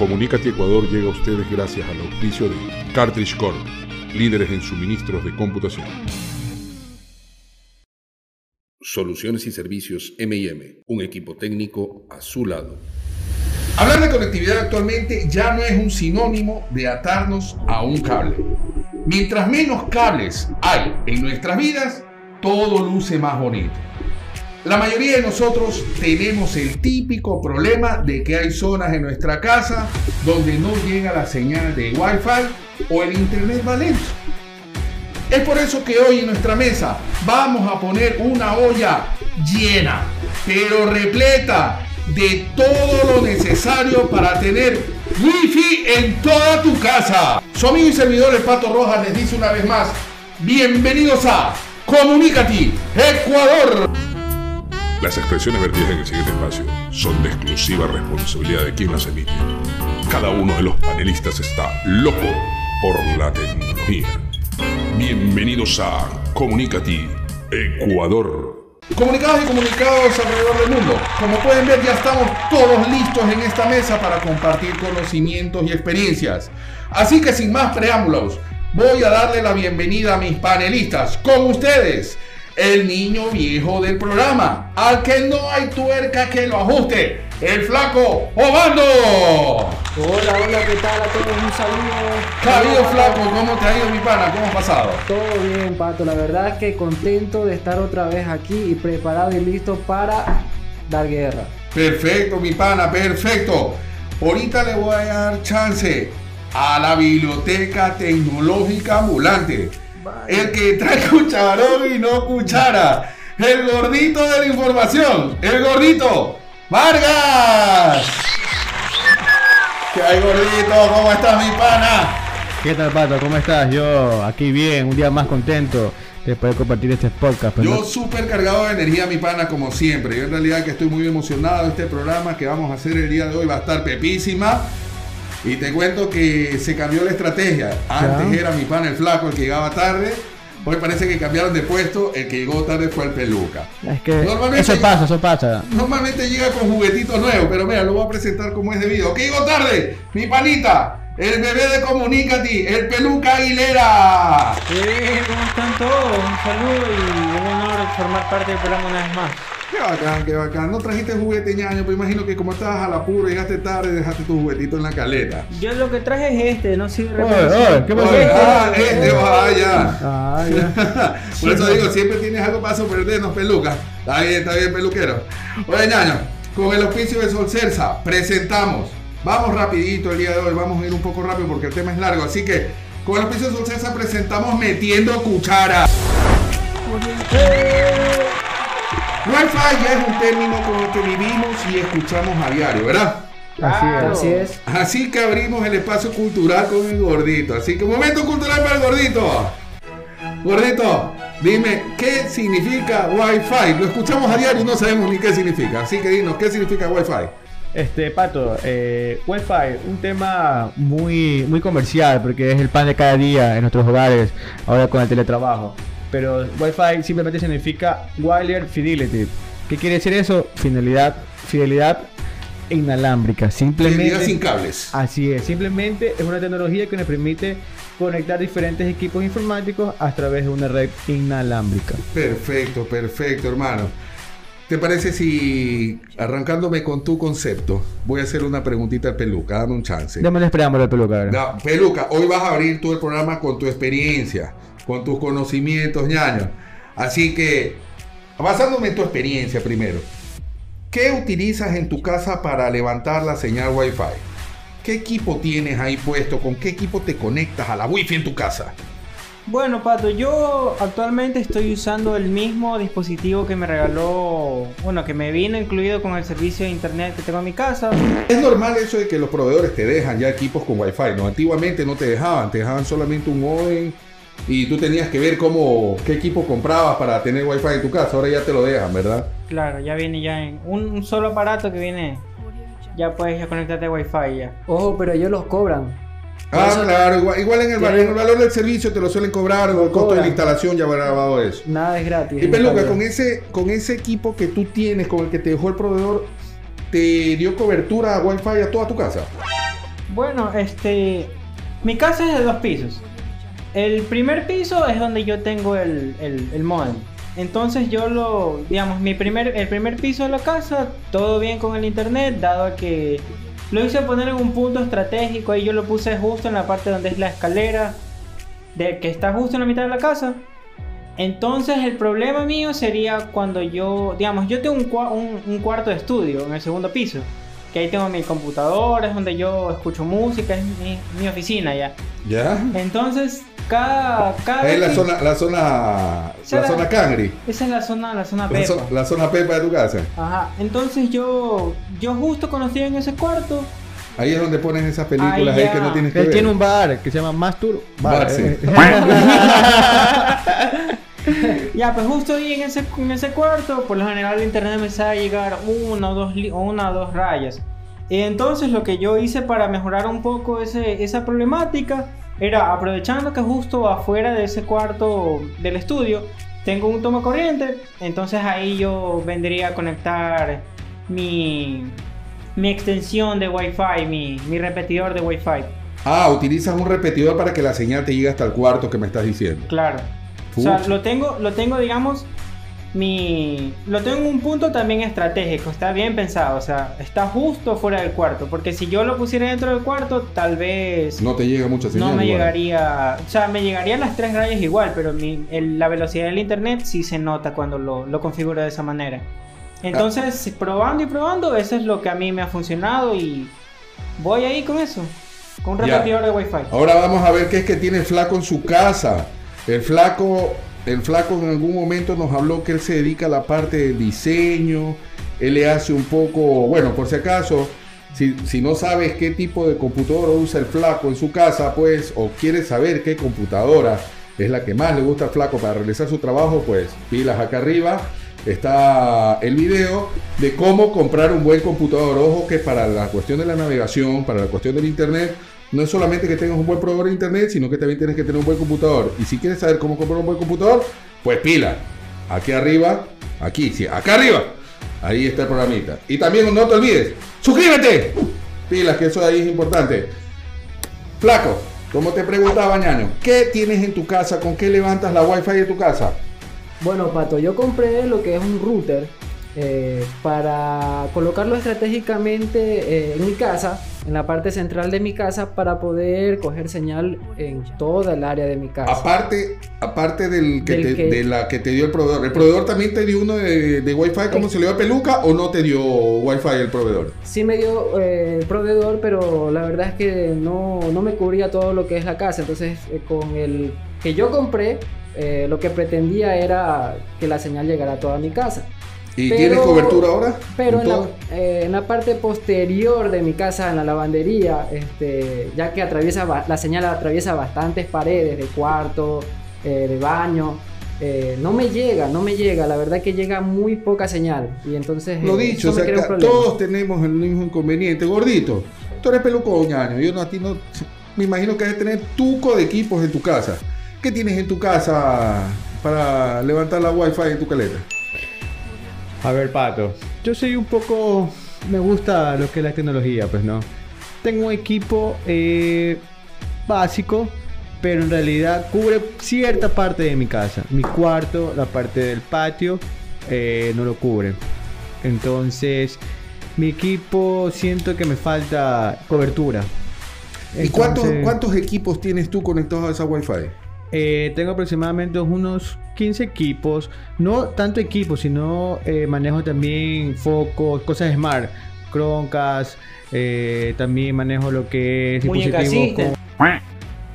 Comunícate Ecuador llega a ustedes gracias al auspicio de Cartridge Corp, líderes en suministros de computación. Soluciones y servicios MM, un equipo técnico a su lado. Hablar de conectividad actualmente ya no es un sinónimo de atarnos a un cable. Mientras menos cables hay en nuestras vidas, todo luce más bonito. La mayoría de nosotros tenemos el típico problema de que hay zonas en nuestra casa donde no llega la señal de Wi-Fi o el internet va lento. Es por eso que hoy en nuestra mesa vamos a poner una olla llena, pero repleta de todo lo necesario para tener Wi-Fi en toda tu casa. Su amigo y servidor el Pato Rojas les dice una vez más, bienvenidos a Comunicati Ecuador. Las expresiones vertidas en el siguiente espacio son de exclusiva responsabilidad de quien las emite. Cada uno de los panelistas está loco por la tecnología. Bienvenidos a Comunicati Ecuador. Comunicados y comunicados alrededor del mundo. Como pueden ver, ya estamos todos listos en esta mesa para compartir conocimientos y experiencias. Así que sin más preámbulos, voy a darle la bienvenida a mis panelistas. Con ustedes, el niño viejo del programa, al que no hay tuerca que lo ajuste, el flaco Obando. Hola, hola, ¿qué tal a todos? Un saludo. Javier Flaco, ¿cómo te ha ido mi pana? ¿Cómo has pasado? Todo bien, Pato. La verdad es que contento de estar otra vez aquí y preparado y listo para dar guerra. Perfecto, mi pana, perfecto. Ahorita le voy a dar chance a la biblioteca tecnológica ambulante. El que trae cucharón y no cuchara. El gordito de la información. El gordito. Vargas. ¿Qué hay, gordito? ¿Cómo estás, mi pana? ¿Qué tal, Pato? ¿Cómo estás? Yo aquí bien, un día más contento de poder compartir este podcast. pero Yo súper cargado de energía, mi pana, como siempre. Yo en realidad que estoy muy emocionado. Este programa que vamos a hacer el día de hoy va a estar pepísima. Y te cuento que se cambió la estrategia. Antes Ya. era mi pana el flaco el que llegaba tarde. Hoy parece que cambiaron de puesto. El que llegó tarde fue el peluca. es que Normalmente- eso pasa, eso pasa. Normalmente llega con juguetitos nuevos, pero mira, lo voy a presentar como es debido. ¿Qué llegó tarde? Mi panita, el bebé de Comunicati, el peluca Aguilera. Eh, ¿Cómo están todos? Un saludo y un honor formar parte del programa una vez más. Qué bacán, qué bacán. No trajiste juguete ñaño, pero imagino que como estabas a la pura, llegaste tarde, dejaste tu juguetito en la caleta. Yo lo que traje es este, no sirve. Oye, oye, ¿qué pasó? Oye, ah, este, vaya. Ah, ya. Por eso digo, siempre tienes algo para sorprendernos, peluca. Está bien, está bien, peluquero. Oye, ñaño, con el auspicio de Sol Cersa, presentamos. Vamos rapidito el día de hoy, vamos a ir un poco rápido porque el tema es largo. Así que, con el auspicio de Sol Cersa presentamos Metiendo Cuchara. Wi-Fi ya es un término con el que vivimos y escuchamos a diario, ¿verdad? Así es. Así es. Así que abrimos el espacio cultural con el gordito. Así que momento cultural para el gordito. Gordito, dime, ¿qué significa Wi-Fi? Lo escuchamos a diario y no sabemos ni qué significa. Así que dinos, ¿qué significa Wi-Fi? Este, Pato, eh, Wi-Fi, un tema muy, muy comercial porque es el pan de cada día en nuestros hogares, ahora con el teletrabajo. Pero Wi-Fi simplemente significa Wireless Fidelity. ¿Qué quiere decir eso? Finalidad, fidelidad inalámbrica. Simplemente. Fidelidad sin cables. Así es, simplemente es una tecnología que nos permite conectar diferentes equipos informáticos a través de una red inalámbrica. Perfecto, perfecto, hermano. ¿Te parece si, arrancándome con tu concepto, voy a hacer una preguntita al peluca? Dame un chance. Démosle esperamos al peluca. No, Peluca, hoy vas a abrir tú el programa con tu experiencia, con tus conocimientos, ñaño. Así que, basándome en tu experiencia primero, ¿qué utilizas en tu casa para levantar la señal Wi-Fi? ¿Qué equipo tienes ahí puesto? ¿Con qué equipo te conectas a la Wi-Fi en tu casa? Bueno, Pato, yo actualmente estoy usando el mismo dispositivo que me regaló, bueno, que me vino incluido con el servicio de internet que tengo en mi casa. Es normal eso de que los proveedores te dejan ya equipos con Wi-Fi, ¿no? Antiguamente no te dejaban, te dejaban solamente un modem y tú tenías que ver cómo, qué equipo comprabas para tener Wi-Fi en tu casa. Ahora ya te lo dejan, ¿verdad? Claro, ya viene ya en un, un solo aparato que viene, ya puedes ya conectarte a Wi-Fi ya. Ojo, pero ellos los cobran. Por Ah, eso claro, igual, igual en, el, en valor del servicio te lo suelen cobrar o el costo de la instalación ya va grabado eso. Nada es gratis. Y Peluca, con ese, con ese equipo que tú tienes, con el que te dejó el proveedor, ¿te dio cobertura a Wi-Fi a toda tu casa? Bueno, este. Mi casa es de dos pisos. El primer piso es donde yo tengo el, el, el modem. Entonces yo lo, digamos, mi primer, el primer piso de la casa, todo bien con el internet, dado a que lo hice poner en un punto estratégico, ahí yo lo puse justo en la parte donde es la escalera, de, que está justo en la mitad de la casa. Entonces el problema mío sería cuando yo, digamos, yo tengo un, cua- un- un cuarto de estudio en el segundo piso, que ahí tengo mi computadora, es donde yo escucho música, es mi, mi oficina ya. ¿Ya? Entonces, cada... cada Es la zona, la zona, Esa la la- zona cangri. Esa es la zona, la zona La, Pepa. zo- la zona pepa de tu casa. Ajá, entonces yo, yo justo cuando estoy en ese cuarto, Ahí es donde pones esas películas Ahí ahí, que no tienes que Él ver. tiene un bar que se llama Mastur Bar. Bar, sí. Eh, ya pues justo ahí en ese, en ese cuarto, por lo general el internet me sabe llegar una o dos, o una o dos rayas. Y entonces lo que yo hice para mejorar un poco ese, esa problemática era aprovechando que justo afuera de ese cuarto del estudio tengo un toma corriente, entonces ahí yo vendría a conectar mi, mi extensión de Wi-Fi, mi, mi repetidor de Wi-Fi. Ah, utilizas un repetidor para que la señal te llegue hasta el cuarto que me estás diciendo. Claro. O sea, lo tengo, lo tengo, digamos, mi. Lo tengo en un punto también estratégico, está bien pensado, o sea, está justo fuera del cuarto. Porque si yo lo pusiera dentro del cuarto, tal vez No te llega mucha no señal. me igual. llegaría. O sea, me llegarían las tres rayas igual, pero mi- el- la velocidad del internet sí se nota cuando lo, lo configuro de esa manera. Entonces, probando y probando, eso es lo que a mí me ha funcionado y voy ahí con eso. Con un Ya. repetidor de Wi-Fi. Ahora vamos a ver qué es que tiene el flaco en su casa. El flaco, el flaco en algún momento nos habló que él se dedica a la parte del diseño. Él le hace un poco, bueno, por si acaso, si, no sabes qué tipo de computadora usa el flaco en su casa, pues, o quieres saber qué computadora es la que más le gusta al flaco para realizar su trabajo, pues, pilas acá arriba. Está el video de cómo comprar un buen computador. Ojo que para la cuestión de la navegación, para la cuestión del internet, no es solamente que tengas un buen proveedor de internet, sino que también tienes que tener un buen computador. Y si quieres saber cómo comprar un buen computador, pues pila. Aquí arriba, aquí, sí, acá arriba. Ahí está el programita. Y también no te olvides, suscríbete. Pilas, que eso ahí es importante. Flaco, como te preguntaba, ñaño, ¿qué tienes en tu casa? ¿Con qué levantas la wifi de tu casa? Bueno, Pato, yo compré lo que es un router eh, para colocarlo estratégicamente eh, en mi casa, en la parte central de mi casa, para poder coger señal en toda el área de mi casa. Aparte, aparte del que Del te- que- de la que te dio el proveedor. ¿El proveedor también te dio uno de, de Wi-Fi como se le dio a Peluca o no te dio Wi-Fi el proveedor? Sí me dio eh, el proveedor, pero la verdad es que no, no me cubría todo lo que es la casa. Entonces, con el que yo compré, lo que pretendía era que la señal llegara a toda mi casa. ¿Y Pero- tienes cobertura ahora? Pero eh, en la parte posterior de mi casa, en la lavandería, este, ya que atraviesa la señal atraviesa bastantes paredes de cuarto, eh, de baño, eh, no me llega, no me llega. La verdad que llega muy poca señal. Y entonces. Lo dicho, o me sea, problema. todos tenemos el mismo inconveniente. Gordito, tú eres peluco ñaño. Yo no, a ti no. Me imagino que debes tener tuco de equipos en tu casa. ¿Qué tienes en tu casa para levantar la Wi-Fi en tu caleta? A ver, Pato. Yo soy un poco... Me gusta lo que es la tecnología, pues, ¿no? Tengo un equipo eh, básico, pero en realidad cubre cierta parte de mi casa. Mi cuarto, la parte del patio, eh, no lo cubre. Entonces, mi equipo siento que me falta cobertura. ¿Y cuántos, cuántos equipos tienes tú conectados a esa Wi-Fi? Eh, tengo aproximadamente unos 15 equipos. No tanto equipos, sino eh, manejo también focos, cosas smart. Chromecast. eh, también manejo lo que es Muñeca dispositivos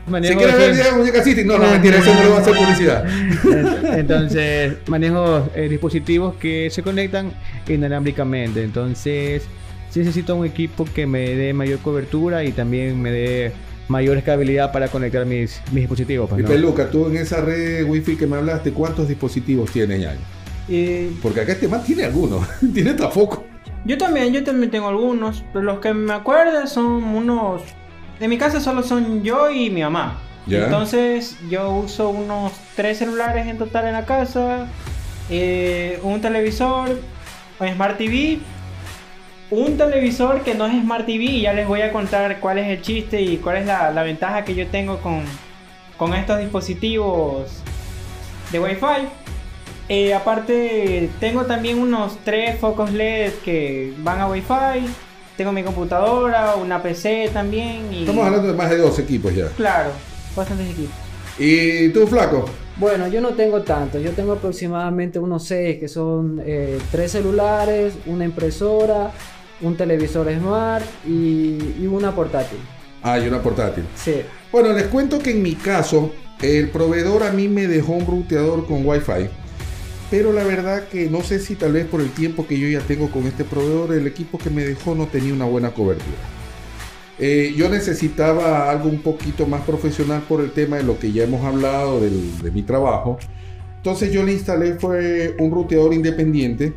manejo Si quieres ver ese- video de muñeca no, no, mentira, eso no le va a hacer publicidad. Entonces, manejo eh, dispositivos que se conectan inalámbricamente. Entonces, sí necesito un equipo que me dé mayor cobertura y también me dé mayor estabilidad para conectar mis, mis dispositivos. pues, Y ¿no? Peluca, tú en esa red Wi-Fi que me hablaste, ¿cuántos dispositivos tienes, ñaño? Y Porque acá este man tiene algunos, tiene hasta foco. Yo también, yo también tengo algunos, pero los que me acuerdo son unos... En mi casa solo son yo y mi mamá. Ya. Entonces yo uso unos tres celulares en total en la casa, eh, un televisor, un Smart TV un televisor que no es Smart TV y ya les voy a contar cuál es el chiste y cuál es la, la ventaja que yo tengo con, con estos dispositivos de Wi-Fi. Eh, aparte, tengo también unos tres focos LED que van a Wi-Fi. Tengo mi computadora, una PC también. Y... Estamos hablando de más de dos equipos ya. Claro, bastantes equipos. ¿Y tú, flaco? Bueno, yo no tengo tanto, yo tengo aproximadamente unos seis que son eh, tres celulares, una impresora, un televisor smart y, y una portátil. Ah, y una portátil. Sí. Bueno, les cuento que en mi caso, el proveedor a mí me dejó un ruteador con Wi-Fi. Pero la verdad que no sé si tal vez por el tiempo que yo ya tengo con este proveedor, el equipo que me dejó no tenía una buena cobertura. Eh, yo necesitaba algo un poquito más profesional por el tema de lo que ya hemos hablado del- de mi trabajo. Entonces yo le instalé fue un ruteador independiente.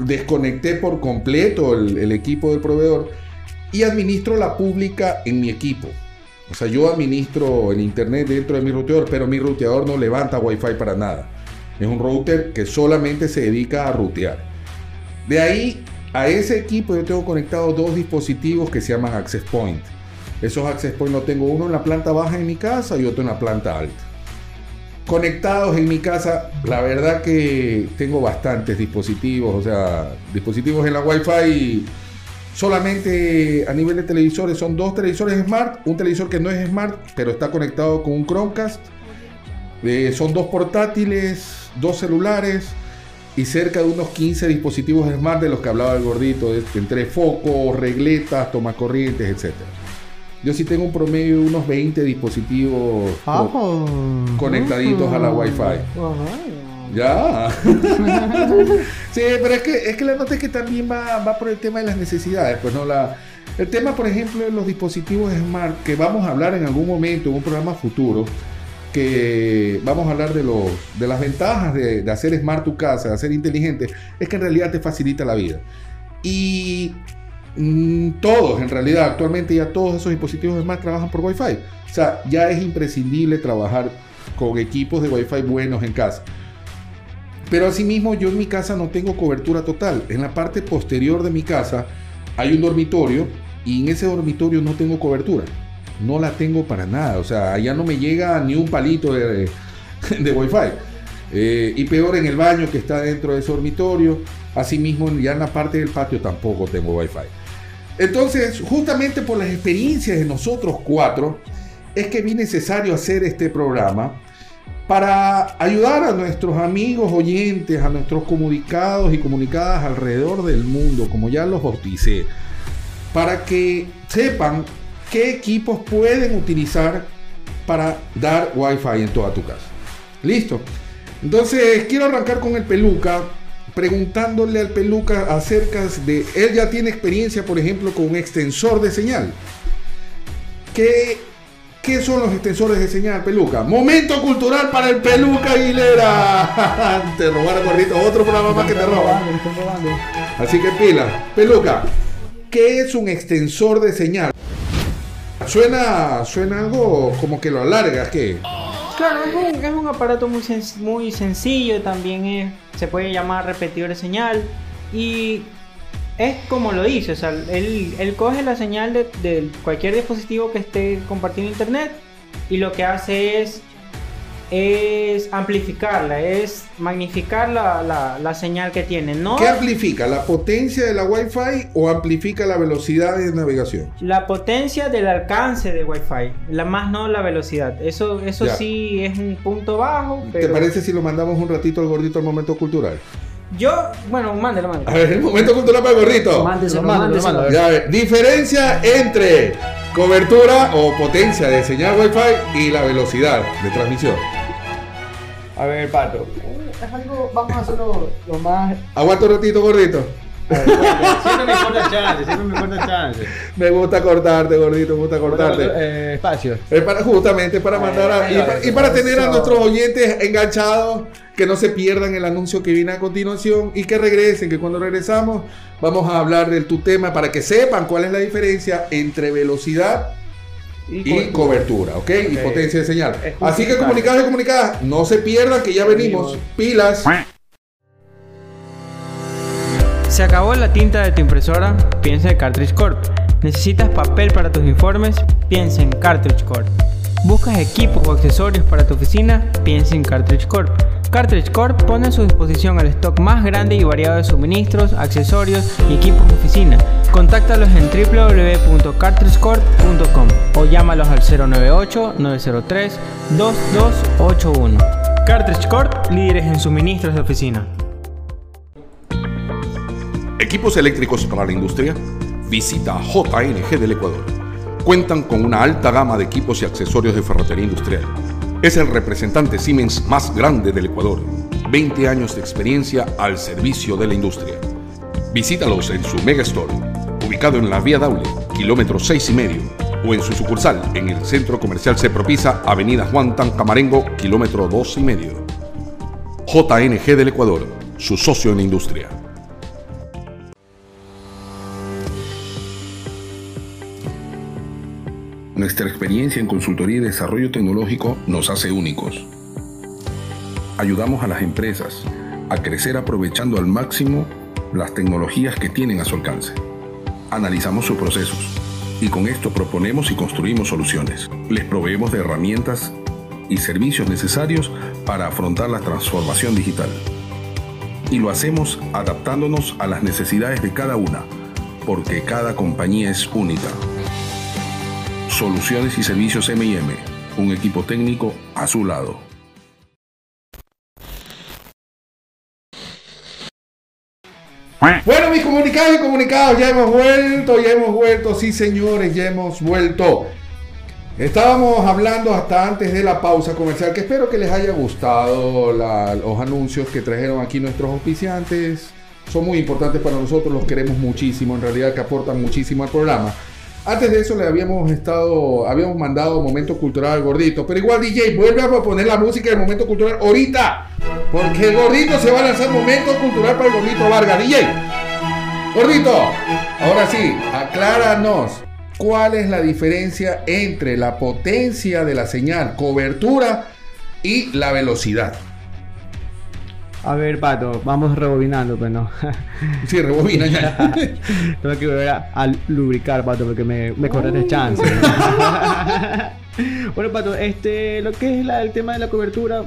Desconecté por completo el, equipo del proveedor y administro la pública en mi equipo. O sea, yo administro el internet dentro de mi ruteador, pero mi ruteador no levanta wifi para nada. Es un router que solamente se dedica a rutear. De ahí a ese equipo yo tengo conectados dos dispositivos que se llaman Access Point. Esos Access Point los tengo uno en la planta baja de mi casa y otro en la planta alta. Conectados en mi casa, la verdad que tengo bastantes dispositivos, o sea, dispositivos en la Wi-Fi solamente a nivel de televisores son dos televisores smart, un televisor que no es smart, pero está conectado con un Chromecast. Eh, son dos portátiles, dos celulares y cerca de unos 15 dispositivos smart de los que hablaba el gordito, entre focos, regletas, tomacorrientes, etc. Yo sí tengo un promedio de unos 20 dispositivos co- conectaditos a la Wi-Fi. Ya. sí, pero es que, es que la nota es que también va, va por el tema de las necesidades. Pues no la. El tema, por ejemplo, de los dispositivos smart, que vamos a hablar en algún momento, en un programa futuro, que vamos a hablar de, los, de las ventajas de, de hacer smart tu casa, de hacer inteligente, es que en realidad te facilita la vida. Y todos, en realidad, actualmente ya todos esos dispositivos smart trabajan por Wi-Fi. O sea, ya es imprescindible trabajar con equipos de Wi-Fi buenos en casa. Pero asimismo yo en mi casa no tengo cobertura total. En la parte posterior de mi casa hay un dormitorio y en ese dormitorio no tengo cobertura. No la tengo para nada. O sea, allá no me llega ni un palito de, de Wi-Fi. Eh, y peor en el baño que está dentro de ese dormitorio. Asimismo ya en la parte del patio tampoco tengo Wi-Fi. Entonces, justamente por las experiencias de nosotros cuatro, es que vi necesario hacer este programa para ayudar a nuestros amigos oyentes, a nuestros comunicados y comunicadas alrededor del mundo, como ya los bauticé, para que sepan qué equipos pueden utilizar para dar Wi-Fi en toda tu casa. Listo. Entonces, quiero arrancar con el peluca, preguntándole al peluca acerca de, él ya tiene experiencia, por ejemplo, con un extensor de señal. ¿Qué, qué son los extensores de señal, peluca? Momento cultural para el peluca Aguilera. te robaron gordito, otro programa más que te roban. Así que pila, peluca. ¿Qué es un extensor de señal? Suena, suena algo como que lo alargas, ¿qué? Claro, es un, aparato muy, muy sencillo, también se puede llamar repetidor de señal y es como lo dice, o sea, él, él coge la señal de cualquier dispositivo que esté compartiendo internet y lo que hace es, es amplificarla, es magnificar la, la- la señal que tiene, no ¿Qué amplifica? ¿La potencia de la Wi-Fi o amplifica la velocidad de navegación? la potencia del alcance de Wi-Fi, la más no la velocidad. Eso, eso Ya. sí es un punto bajo, ¿Te pero parece si lo mandamos un ratito al gordito al momento cultural? yo, bueno, mándelo, A mándelo. ver, el momento cultural para el gordito. Mándeselo, mándeselo. mando. Ya, a ver, diferencia entre cobertura o potencia de señal Wi-Fi y la velocidad de transmisión. A ver, pato. Es algo, vamos a hacerlo lo más... Aguanta un ratito, gordito. Siempre me importa chance, siempre me importa chance. Me gusta cortarte, gordito, me gusta cortarte. Eh, espacio. Es para, justamente para mandar a, y, para, y para tener a nuestros oyentes enganchados, que no se pierdan el anuncio que viene a continuación y que regresen, que cuando regresamos vamos a hablar del tu tema para que sepan cuál es la diferencia entre velocidad y cobertura, ¿ok? Y potencia de señal. Así que necesario. comunicados y comunicadas, no se pierdan que ya venimos. Venimos. Pilas. ¿Se acabó la tinta de tu impresora? Piensa en Cartridge Corp. ¿Necesitas papel para tus informes? Piensa en Cartridge Corp. ¿Buscas equipos o accesorios para tu oficina? Piensa en Cartridge Corp. Cartridge Corp pone a su disposición el stock más grande y variado de suministros, accesorios y equipos de oficina. Contáctalos en www.cartridgecorp.com o llámalos al 098-903-2281. Cartridge Corp, líderes en suministros de oficina. Equipos eléctricos para la industria. Visita JNG del Ecuador. Cuentan con una alta gama de equipos y accesorios de ferretería industrial. Es el representante Siemens más grande del Ecuador. 20 años de experiencia al servicio de la industria. Visítalos en su Mega Store, ubicado en la Vía Daule, kilómetro 6 y medio, o en su sucursal en el Centro Comercial Propisa, Avenida Juan Tan Camarengo, kilómetro 2 y medio. JNG del Ecuador, su socio en la industria. Nuestra experiencia en consultoría y desarrollo tecnológico nos hace únicos. Ayudamos a las empresas a crecer aprovechando al máximo las tecnologías que tienen a su alcance. Analizamos sus procesos y con esto proponemos y construimos soluciones. Les proveemos de herramientas y servicios necesarios para afrontar la transformación digital. Y lo hacemos adaptándonos a las necesidades de cada una, porque cada compañía es única. Soluciones y servicios M&M, un equipo técnico a su lado. Bueno, mis comunicados y comunicados, ya hemos vuelto, ya hemos vuelto, sí señores, ya hemos vuelto. Estábamos hablando hasta antes de la pausa comercial, que espero que les haya gustado los anuncios que trajeron aquí nuestros auspiciantes. Son muy importantes para nosotros, los queremos muchísimo, en realidad que aportan muchísimo al programa. Antes de eso le habíamos estado, habíamos mandado Momento Cultural al Gordito, pero igual DJ, vuelve a poner la música del Momento Cultural ahorita, porque Gordito se va a lanzar Momento Cultural para el Gordito Vargas, DJ. Gordito, ahora sí, acláranos cuál es la diferencia entre la potencia de la señal, cobertura y la velocidad. A ver, Pato, vamos rebobinando, pues no. Sí, rebobina ya. Tengo que volver a, a lubricar, Pato, porque me, me corres chance. bueno, Pato, este, lo que es la- el tema de la cobertura,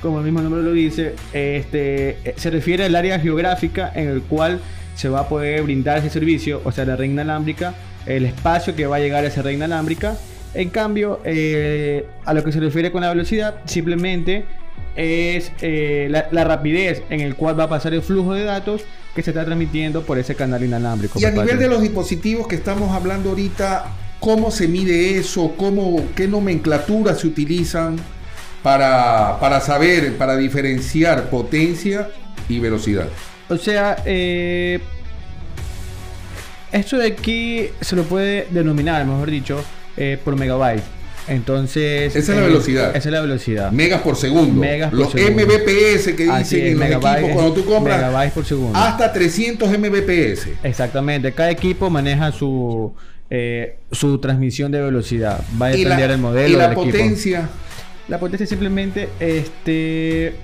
como el mismo nombre lo dice, este, eh, se refiere al área geográfica en el cual se va a poder brindar ese servicio, o sea, la red inalámbrica, el espacio que va a llegar a esa red inalámbrica. En cambio, eh, a lo que se refiere con la velocidad, simplemente es eh, la, la rapidez en el cual va a pasar el flujo de datos que se está transmitiendo por ese canal inalámbrico. Y a nivel de los dispositivos que estamos hablando ahorita, ¿cómo se mide eso? ¿Cómo, ¿Qué nomenclaturas se utilizan para, para saber, para diferenciar potencia y velocidad? O sea, eh, esto de aquí se lo puede denominar, mejor dicho, eh, por megabyte. Entonces. Esa es la eh, velocidad. Esa es la velocidad. Megas por segundo. Megas por los segundo. Mbps que Así dicen es, en los equipos cuando tú compras megabytes por segundo. hasta 300 Mbps. Exactamente. Cada equipo maneja su eh, su transmisión de velocidad. Va a depender del modelo. y la del equipo. potencia. La potencia simplemente, este,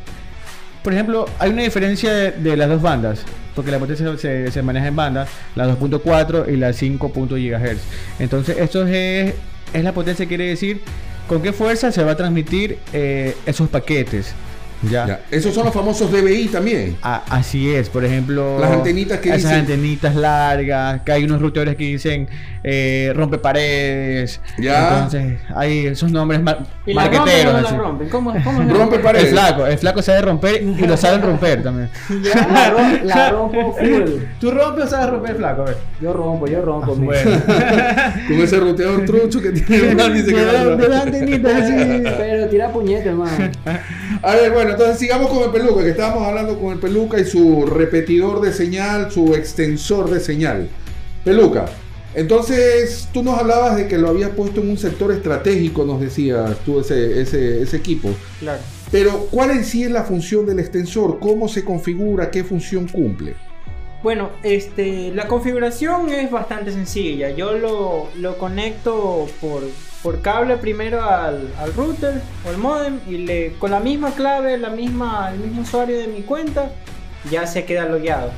por ejemplo, hay una diferencia de, de las dos bandas, porque la potencia se, se maneja en bandas, la 2.4 y la 5. GHz. Entonces, esto es, es la potencia, quiere decir con qué fuerza se va a transmitir eh, esos paquetes. Ya. Ya. Esos son los famosos DBI también. Así es, por ejemplo. Las antenitas que esas dicen- antenitas largas, que hay unos routers que dicen eh, rompe paredes. Ya. Entonces, hay esos nombres mar- ¿Y rompen marqueteros. no rompen? ¿Cómo, cómo se Rompe rompe? paredes. El flaco, el flaco sabe romper y lo saben romper también. La, rom- la rompo full. ¿Tú rompes o sabes romper flaco? A ver. Yo rompo, yo rompo. mi- Bueno. Con ese ruteador trucho que tiene. Pero tira puñete, hermano. A ver, bueno, entonces sigamos con el peluca, que estábamos hablando con el peluca y su repetidor de señal, su extensor de señal. Peluca, entonces tú nos hablabas de que lo habías puesto en un sector estratégico, nos decías tú ese, ese, ese equipo. Claro. Pero, ¿cuál en sí es la función del extensor? ¿Cómo se configura? ¿Qué función cumple? Bueno, este, la configuración es bastante sencilla. Yo lo, lo conecto por, por cable primero al, al router o al modem y le, con la misma clave, la misma, el mismo usuario de mi cuenta, ya se queda logueado.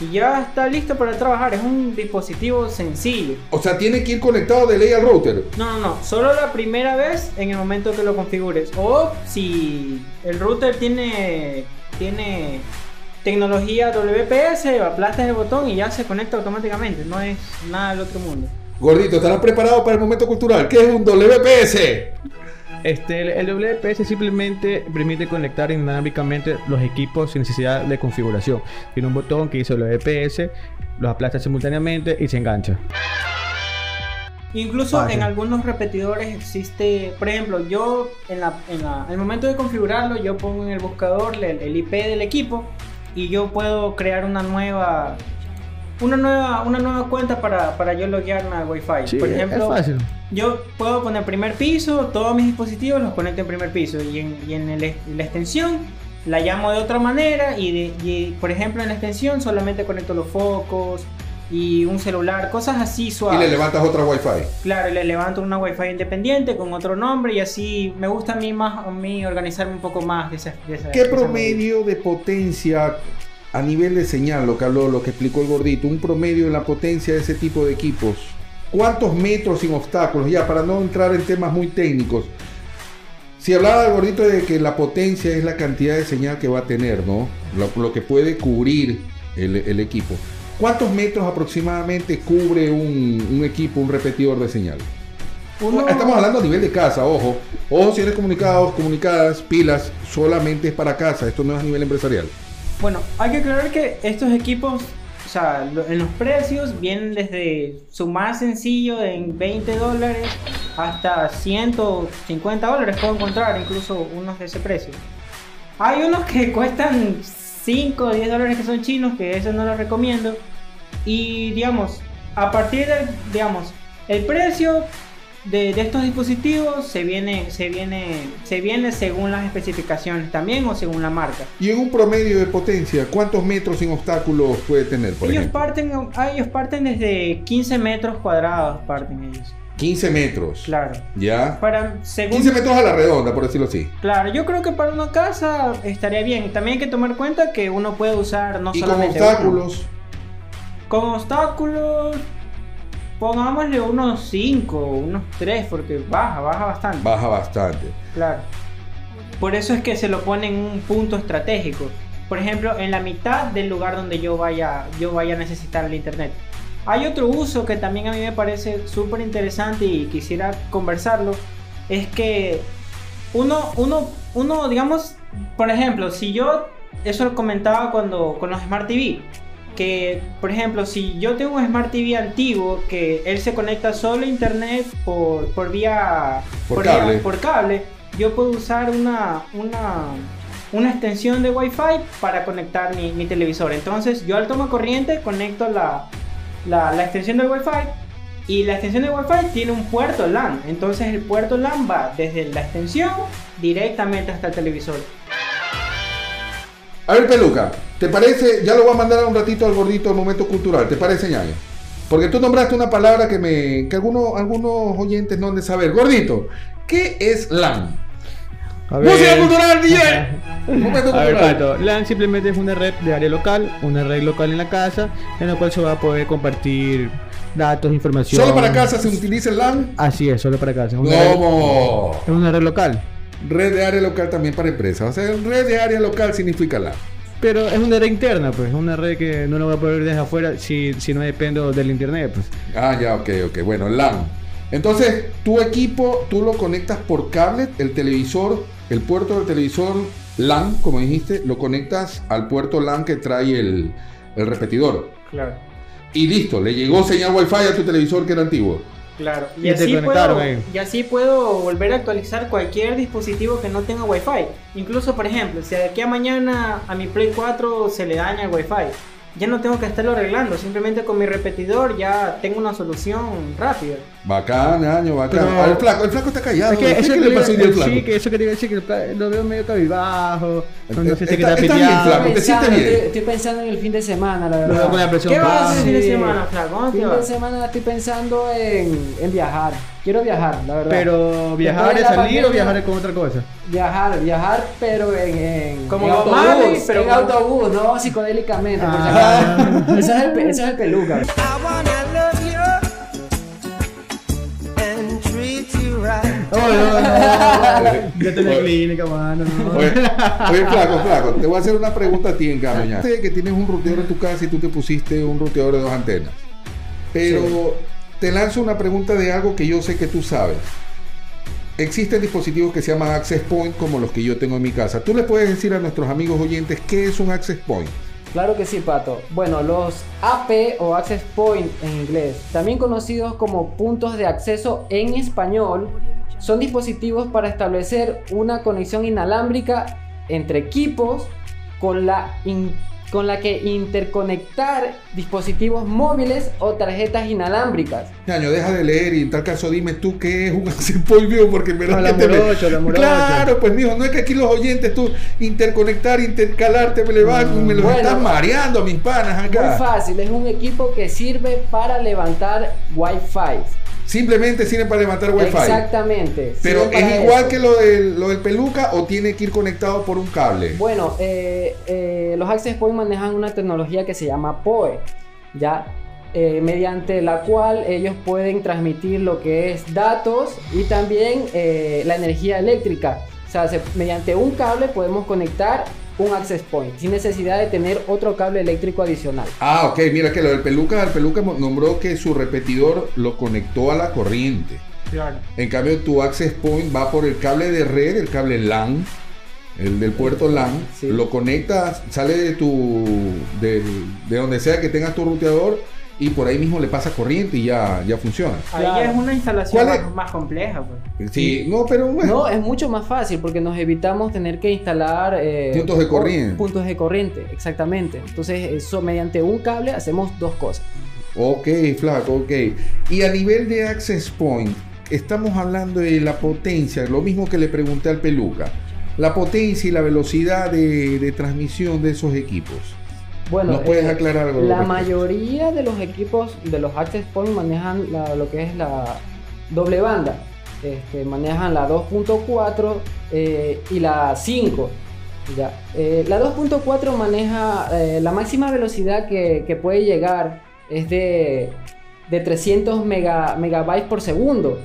y ya está listo para trabajar. Es un dispositivo sencillo. O sea, tiene que ir conectado de ley al router. No, no, no, solo la primera vez en el momento que lo configures. O si el router tiene, tiene tecnología WPS, aplastas el botón y ya se conecta automáticamente. No es nada del otro mundo. Gordito, ¿estarás preparado para el momento cultural? ¿Qué es un WPS? Este, el, el WPS simplemente permite conectar inalámbricamente los equipos sin necesidad de configuración. Tiene un botón que dice WPS, los aplasta simultáneamente y se engancha. Incluso en algunos repetidores existe, por ejemplo, yo en, la, en la- el momento de configurarlo, yo pongo en el buscador el, el IP del equipo y yo puedo crear una nueva una nueva, una nueva cuenta para, para yo loguearme al Wi-Fi. Sí, por es ejemplo, fácil. yo puedo poner primer piso, todos mis dispositivos los conecto en primer piso y en, y en el- la extensión la llamo de otra manera y, de- y, por ejemplo en la extensión solamente conecto los focos y un celular, cosas así Y suaves. le levantas otra Wi-Fi. Claro, le levanto una Wi-Fi independiente con otro nombre y así me gusta a mí más a mí organizarme un poco más de esa, de esa- ¿Qué de esa promedio de potencia a nivel de señal, lo que habló, lo que explicó el gordito, un promedio en la potencia de ese tipo de equipos? ¿Cuántos metros sin obstáculos? Ya, para no entrar en temas muy técnicos. Si hablaba el gordito de que la potencia es la cantidad de señal que va a tener, ¿no? Lo, lo que puede cubrir el, el equipo. ¿Cuántos metros aproximadamente cubre un, un equipo, un repetidor de señal? Uno- Estamos hablando a nivel de casa, ojo. Ojo si eres comunicados, comunicadas, pilas, solamente es para casa. Esto no es a nivel empresarial. Bueno, hay que aclarar que estos equipos, o sea, en los precios vienen desde su más sencillo en 20 dólares hasta 150 dólares. Puedo encontrar incluso unos de ese precio. Hay unos que cuestan 5 o 10 dólares que son chinos, que eso no los recomiendo. Y digamos, a partir del, digamos, el precio de, de estos dispositivos se viene, se viene, se viene según las especificaciones también o según la marca. Y en un promedio de potencia, ¿cuántos metros sin obstáculos puede tener, por ellos ejemplo? parten, ah, ellos parten desde 15 metros cuadrados, parten ellos. 15 metros. Claro. ¿Ya? Para, según, 15 metros a la redonda, por decirlo así. Claro, yo creo que para una casa estaría bien. También hay que tomar cuenta que uno puede usar no y con solamente uno. obstáculos. Con obstáculos, pongámosle unos 5, unos 3, porque baja, baja bastante. Baja bastante. Claro. Por eso es que se lo pone en un punto estratégico. Por ejemplo, en la mitad del lugar donde yo vaya, yo vaya a necesitar el internet. Hay otro uso que también a mí me parece súper interesante y quisiera conversarlo. Es que uno, uno, uno, digamos, por ejemplo, si yo, eso lo comentaba cuando con los Smart TV, que por ejemplo, si yo tengo un Smart TV antiguo que él se conecta solo a internet por, por vía Por cable. por cable, yo puedo usar una, una, una extensión de Wi-Fi para conectar mi, mi televisor. Entonces, yo al toma corriente conecto la, la, la extensión del Wi-Fi y la extensión de Wi-Fi tiene un puerto LAN. Entonces, el puerto LAN va desde la extensión directamente hasta el televisor. A ver, Peluca, ¿te parece? Ya lo voy a mandar un ratito al gordito al momento cultural. ¿Te parece, ñaño? Porque tú nombraste una palabra que me que algunos, algunos oyentes no han de saber. Gordito, ¿qué es LAN? A ¡Música cultural, DJ! Momento A ver. Pato, LAN simplemente es una red de área local, una red local en la casa, en la cual se va a poder compartir datos, información. ¿Solo para casa se utiliza el LAN? Así es, solo para casa. Es una, red, ¿Cómo? es una red local. Red de área local también para empresas. O sea, red de área local significa LAN. Pero es una red interna, pues. Es una red que no lo voy a poder ver desde afuera si, si no dependo del internet, pues. Ah, ya, ok, ok. Bueno, LAN. Entonces, tu equipo, tú lo conectas por cable, el televisor, el puerto del televisor LAN, como dijiste, lo conectas al puerto LAN que trae el, el repetidor. Claro. Y listo, le llegó señal Wi-Fi a tu televisor que era antiguo. Claro, y, así puedo, y así puedo volver a actualizar cualquier dispositivo que no tenga Wi-Fi. Incluso, por ejemplo, si de aquí a mañana a mi Play 4 se le daña el Wi-Fi, ya no tengo que estarlo arreglando. Simplemente con mi repetidor ya tengo una solución rápida. Bacán, año, bacán. Pero- Ah, el flaco, el flaco está callado. Es ¿Qué, que eso ¿Qué que le pasó al flaco? Sí, que eso que te iba a decir que el lo veo medio cabizbajo. No, no sé si Está- bien, flaco. ¿te sientes bien? Estoy, estoy pensando en el fin de semana, la verdad. veo con la presión ¿Qué vas a hacer el fin de semana, Flaco? ¿Dónde te Fin de semana estoy pensando en, en viajar. Quiero viajar, la verdad. Pero viajar es salir o pandemia- viajar con otra cosa. Viajar, viajar, pero en, en, Como en autobús, Marley, pero en autobús, no psicodélicamente. si Ah. ese, es el, ese es el peluca. I wanna love you and treat you right. Oh, no, no, Ya tenés clínica, mano. no. Oye, oye, flaco, flaco, te voy a hacer una pregunta a ti en cambio. ya. Que tienes un ruteador en tu casa y tú te pusiste un ruteador de dos antenas. Pero te lanzo una pregunta de algo que yo sé que tú sabes. Existen dispositivos que se llaman Access Point como los que yo tengo en mi casa. ¿Tú le puedes decir a nuestros amigos oyentes qué es un Access Point? Claro que sí, Pato. Bueno, los AP o Access Point en inglés, también conocidos como puntos de acceso en español, son dispositivos para establecer una conexión inalámbrica entre equipos con la, in- con la que interconectar dispositivos móviles o tarjetas inalámbricas. Ñaño, deja de leer y en tal caso dime tú qué es un Point, mijo, porque en verdad No, la que te me- morocho, la morocho. Claro, pues mijo, no es que aquí los oyentes tú interconectar, intercalarte, me, le van- me los Bueno. están mareando a mis panas Muy acá. fácil, es un equipo que sirve para levantar Wi-Fi. Simplemente sirven para levantar Wi-Fi. Exactamente. Pero es igual eso. que lo del, lo del peluca o tiene que ir conectado por un cable. Bueno, eh, eh, los Access Point manejan una tecnología que se llama PoE, ¿ya? Eh, mediante la cual ellos pueden transmitir lo que es datos y también la energía eléctrica. O sea, se- mediante un cable podemos conectar un Access Point sin necesidad de tener otro cable eléctrico adicional. Ah, ok, mira que lo del peluca, el peluca nombró que su repetidor lo conectó a la corriente. Claro. En cambio, tu access point va por el cable de red, el cable LAN, el del puerto LAN, Sí. lo conectas, sale de tu, del- de donde sea que tengas tu ruteador y por ahí mismo le pasa corriente y ya, ya funciona. Ahí Claro. ya es una instalación más, más compleja, pues. Sí, no, pero bueno. No, es mucho más fácil porque nos evitamos tener que instalar eh, Puntos de corriente. Puntos de corriente, exactamente. Entonces, eso mediante un cable hacemos dos cosas. Ok, flaco, ok. Y a nivel de access point, estamos hablando de la potencia, lo mismo que le pregunté al peluca. La potencia y la velocidad de, de transmisión de esos equipos. Bueno, ¿Nos puedes eh, aclarar algo? al La mayoría de los equipos de los Access Point manejan la- lo que es la doble banda. Este, manejan la 2.4 eh, y la 5. Ya. Eh, la 2.4 maneja la máxima velocidad que, que puede llegar es de, de 300 mega- megabytes por segundo.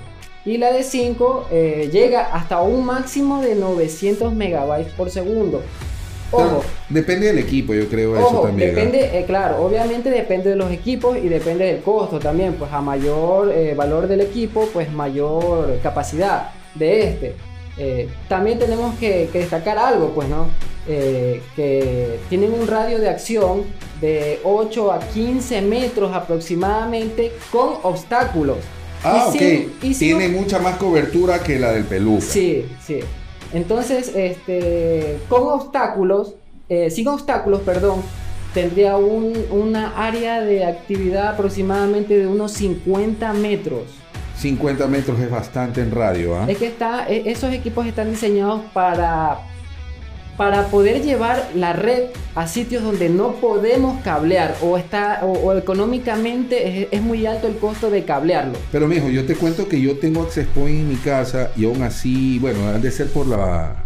Y la de 5 eh, llega hasta un máximo de 900 megabytes por segundo. Ojo, Depende del equipo, yo creo eso también. ¿ah? depende, eh, claro, obviamente depende de los equipos y depende del costo también, pues a mayor eh, valor del equipo, pues mayor capacidad de este. Eh, también tenemos que, que destacar algo, pues, ¿no? Que tienen un radio de acción de 8 a 15 metros aproximadamente con obstáculos. Ah, Y ok. sin- y sin Tiene mucha más cobertura que la del peluca. Sí, sí. Entonces, este, con obstáculos, eh, sin obstáculos, perdón, tendría un, una área de actividad aproximadamente de unos 50 metros. 50 metros es bastante en radio, ¿ah? Es que está, e- esos equipos están diseñados para, para poder llevar la red a sitios donde no podemos cablear o, está, o, económicamente es, es muy alto el costo de cablearlo. Pero mijo, yo te cuento que yo tengo access point en mi casa y aún así, bueno, han de ser por la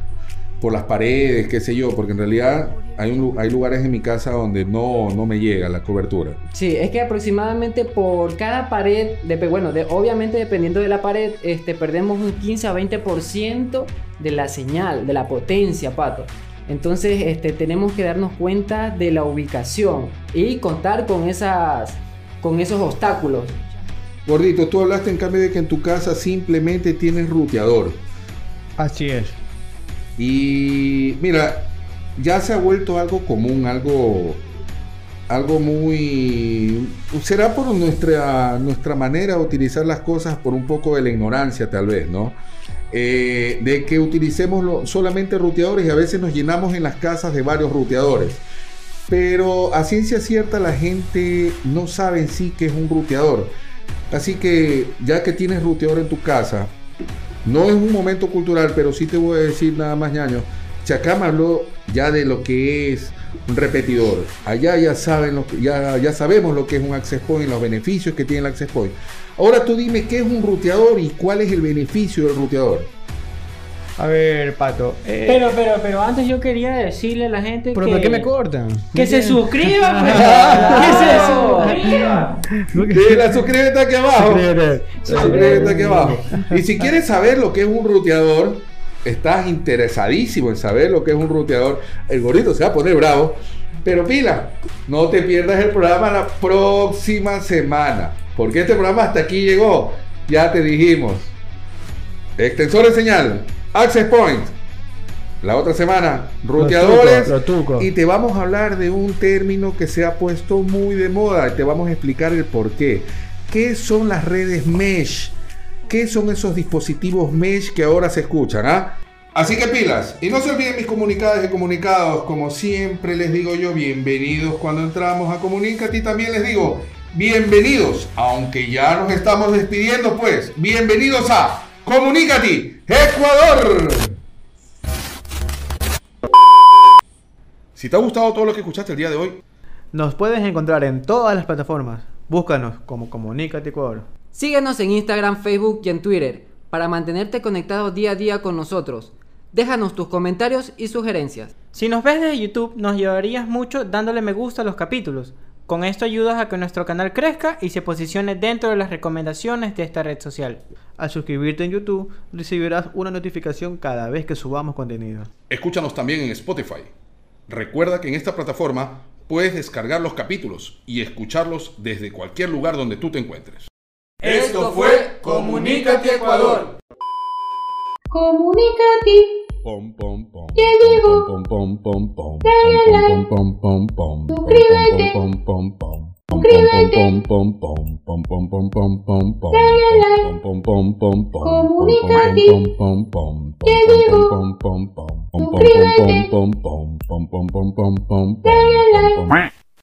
por las paredes, qué sé yo, porque en realidad hay, un hay lugares en mi casa donde no, no me llega la cobertura. Sí, es que aproximadamente por cada pared, de, bueno, de, obviamente dependiendo de la pared, este, perdemos un 15 a 20% de la señal, de la potencia, pato. Entonces, este, tenemos que darnos cuenta de la ubicación y contar con, esas, con esos obstáculos. Gordito, tú hablaste en cambio de que en tu casa simplemente tienes ruteador. Así es. Y mira, ya se ha vuelto algo común, algo, algo muy... Será por nuestra, nuestra manera de utilizar las cosas, por un poco de la ignorancia tal vez, ¿no? Eh, de que utilicemos lo- solamente ruteadores y a veces nos llenamos en las casas de varios ruteadores. Pero a ciencia cierta la gente no sabe en sí qué es un ruteador. Así que ya que tienes ruteador en tu casa, no es un momento cultural, pero sí te voy a decir nada más, ñaño. Chacama habló ya de lo que es un repetidor. Allá ya saben lo que- ya, ya sabemos lo que es un access point, los beneficios que tiene el access point. Ahora tú dime qué es un ruteador y cuál es el beneficio del ruteador. A ver, Pato. eh, Pero, pero, pero antes yo quería decirle a la gente ¿Pero que... por qué me cortan? Que se suscriba, pues. Sí, la suscríbete aquí abajo. Suscríbete. Suscríbete aquí abajo. Y si quieres saber lo que es un ruteador, estás interesadísimo en saber lo que es un ruteador, el gordito se va a poner bravo. Pero pila, no te pierdas el programa la próxima semana. Porque este programa hasta aquí llegó. Ya te dijimos. Extensor de señal, Access Point. La otra semana. Los tucos. Y te vamos a hablar de un término que se ha puesto muy de moda. Te vamos a explicar el por qué. ¿Qué son las redes mesh? ¿Qué son esos dispositivos mesh que ahora se escuchan? ah? Así que pilas. Y no se olviden mis comunicados y comunicados. Como siempre les digo yo, bienvenidos cuando entramos a Comunícate. Y también les digo, bienvenidos. Aunque ya nos estamos despidiendo, pues. Bienvenidos a Comunícate, Ecuador. Si te ha gustado todo lo que escuchaste el día de hoy, Nos puedes encontrar en todas las plataformas. Búscanos como Comunícate Ecuador. Síguenos en Instagram, Facebook y en Twitter para mantenerte conectado día a día con nosotros. Déjanos tus comentarios y sugerencias. Si nos ves desde YouTube, nos ayudarías mucho dándole me gusta a los capítulos. Con esto ayudas a que nuestro canal crezca y se posicione dentro de las recomendaciones de esta red social. Al suscribirte en YouTube, recibirás una notificación cada vez que subamos contenido. escúchanos también en Spotify. Recuerda que en esta plataforma puedes descargar los capítulos y escucharlos desde cualquier lugar donde tú te encuentres. esto fue Comunícate Ecuador. Comunícate. Pom, pom, pom. Ya llegó. Pom, pom, pom, pom. Dale like. Pom, pom, pom, pom. Suscríbete. Pom, pom, pom. Pom, Suscríbete. Comunícate. Pom, pom, Suscríbete. Dale like.